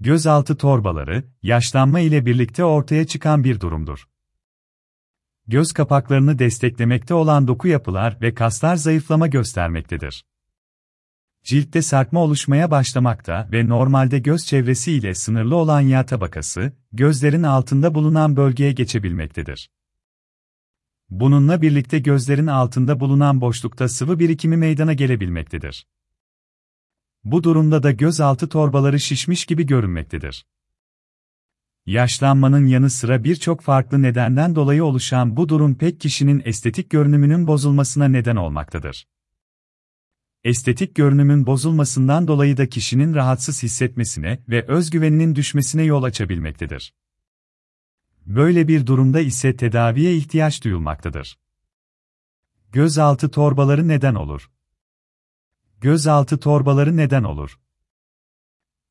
Gözaltı torbaları, yaşlanma ile birlikte ortaya çıkan bir durumdur. Göz kapaklarını desteklemekte olan doku yapılar ve kaslar zayıflama göstermektedir. Ciltte sarkma oluşmaya başlamakta ve normalde göz çevresi ile sınırlı olan yağ tabakası, gözlerin altında bulunan bölgeye geçebilmektedir. Bununla birlikte gözlerin altında bulunan boşlukta sıvı birikimi meydana gelebilmektedir. Bu durumda da gözaltı torbaları şişmiş gibi görünmektedir. Yaşlanmanın yanı sıra birçok farklı nedenden dolayı oluşan bu durum pek kişinin estetik görünümünün bozulmasına neden olmaktadır. Estetik görünümün bozulmasından dolayı da kişinin rahatsız hissetmesine ve özgüveninin düşmesine yol açabilmektedir. Böyle bir durumda ise tedaviye ihtiyaç duyulmaktadır. Gözaltı torbaları neden olur? Gözaltı torbaları neden olur?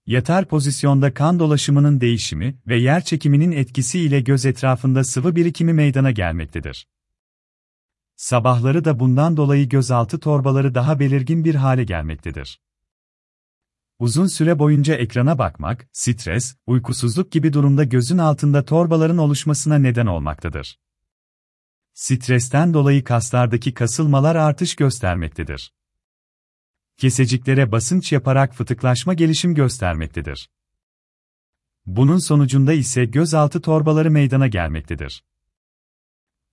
Yatar pozisyonda kan dolaşımının değişimi ve yer çekiminin etkisi ile göz etrafında sıvı birikimi meydana gelmektedir. Sabahları da bundan dolayı gözaltı torbaları daha belirgin bir hale gelmektedir. Uzun süre boyunca ekrana bakmak, stres, uykusuzluk gibi durumda gözün altında torbaların oluşmasına neden olmaktadır. Stresten dolayı kaslardaki kasılmalar artış göstermektedir. Keseciklere basınç yaparak fıtıklaşma gelişim göstermektedir. Bunun sonucunda ise gözaltı torbaları meydana gelmektedir.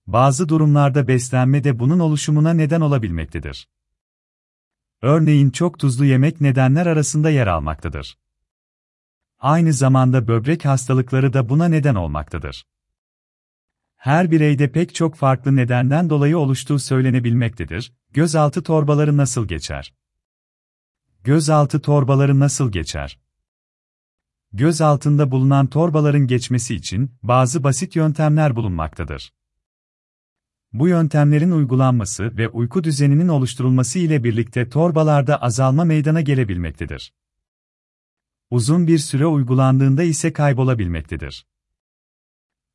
Bazı durumlarda beslenme de bunun oluşumuna neden olabilmektedir. Örneğin çok tuzlu yemek nedenler arasında yer almaktadır. Aynı zamanda böbrek hastalıkları da buna neden olmaktadır. Her bireyde pek çok farklı nedenden dolayı oluştuğu söylenebilmektedir. Gözaltı torbaları nasıl geçer? Gözaltı torbaları nasıl geçer? Göz altında bulunan torbaların geçmesi için bazı basit yöntemler bulunmaktadır. Bu yöntemlerin uygulanması ve uyku düzeninin oluşturulması ile birlikte torbalarda azalma meydana gelebilmektedir. Uzun bir süre uygulandığında ise kaybolabilmektedir.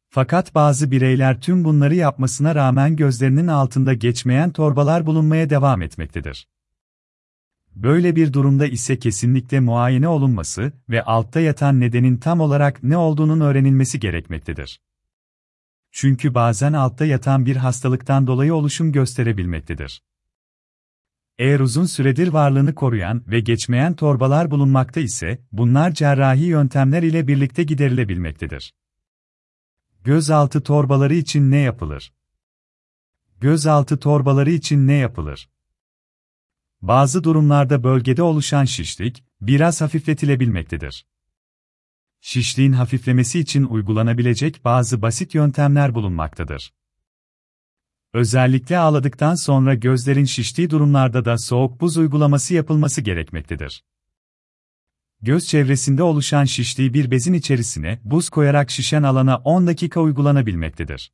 Fakat bazı bireyler tüm bunları yapmasına rağmen gözlerinin altında geçmeyen torbalar bulunmaya devam etmektedir. Böyle bir durumda ise kesinlikle muayene olunması ve altta yatan nedenin tam olarak ne olduğunun öğrenilmesi gerekmektedir. Çünkü bazen altta yatan bir hastalıktan dolayı oluşum gösterebilmektedir. Eğer uzun süredir varlığını koruyan ve geçmeyen torbalar bulunmakta ise, bunlar cerrahi yöntemler ile birlikte giderilebilmektedir. Gözaltı torbaları için ne yapılır? Gözaltı torbaları için ne yapılır? Bazı durumlarda bölgede oluşan şişlik, biraz hafifletilebilmektedir. Şişliğin hafiflemesi için uygulanabilecek bazı basit yöntemler bulunmaktadır. Özellikle ağladıktan sonra gözlerin şiştiği durumlarda da soğuk buz uygulaması yapılması gerekmektedir. Göz çevresinde oluşan şişliği bir bezin içerisine buz koyarak şişen alana 10 dakika uygulanabilmektedir.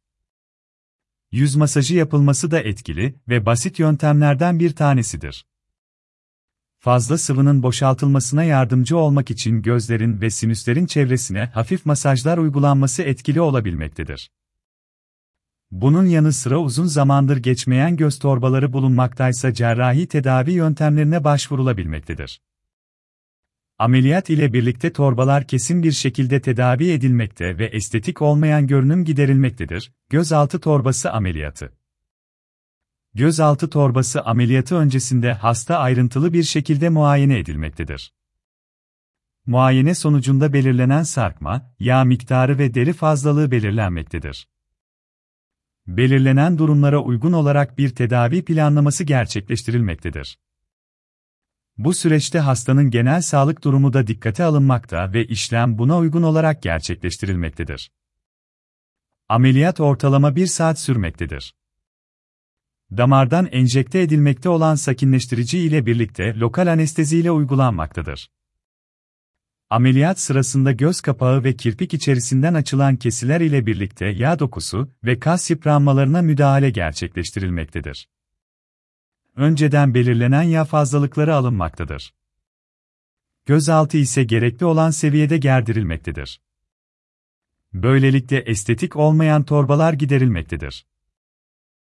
Yüz masajı yapılması da etkili ve basit yöntemlerden bir tanesidir fazla sıvının boşaltılmasına yardımcı olmak için gözlerin ve sinüslerin çevresine hafif masajlar uygulanması etkili olabilmektedir. Bunun yanı sıra uzun zamandır geçmeyen göz torbaları bulunmaktaysa cerrahi tedavi yöntemlerine başvurulabilmektedir. Ameliyat ile birlikte torbalar kesin bir şekilde tedavi edilmekte ve estetik olmayan görünüm giderilmektedir. Gözaltı torbası ameliyatı gözaltı torbası ameliyatı öncesinde hasta ayrıntılı bir şekilde muayene edilmektedir. Muayene sonucunda belirlenen sarkma, yağ miktarı ve deri fazlalığı belirlenmektedir. Belirlenen durumlara uygun olarak bir tedavi planlaması gerçekleştirilmektedir. Bu süreçte hastanın genel sağlık durumu da dikkate alınmakta ve işlem buna uygun olarak gerçekleştirilmektedir. Ameliyat ortalama bir saat sürmektedir damardan enjekte edilmekte olan sakinleştirici ile birlikte lokal anestezi ile uygulanmaktadır. Ameliyat sırasında göz kapağı ve kirpik içerisinden açılan kesiler ile birlikte yağ dokusu ve kas yıpranmalarına müdahale gerçekleştirilmektedir. Önceden belirlenen yağ fazlalıkları alınmaktadır. Gözaltı ise gerekli olan seviyede gerdirilmektedir. Böylelikle estetik olmayan torbalar giderilmektedir.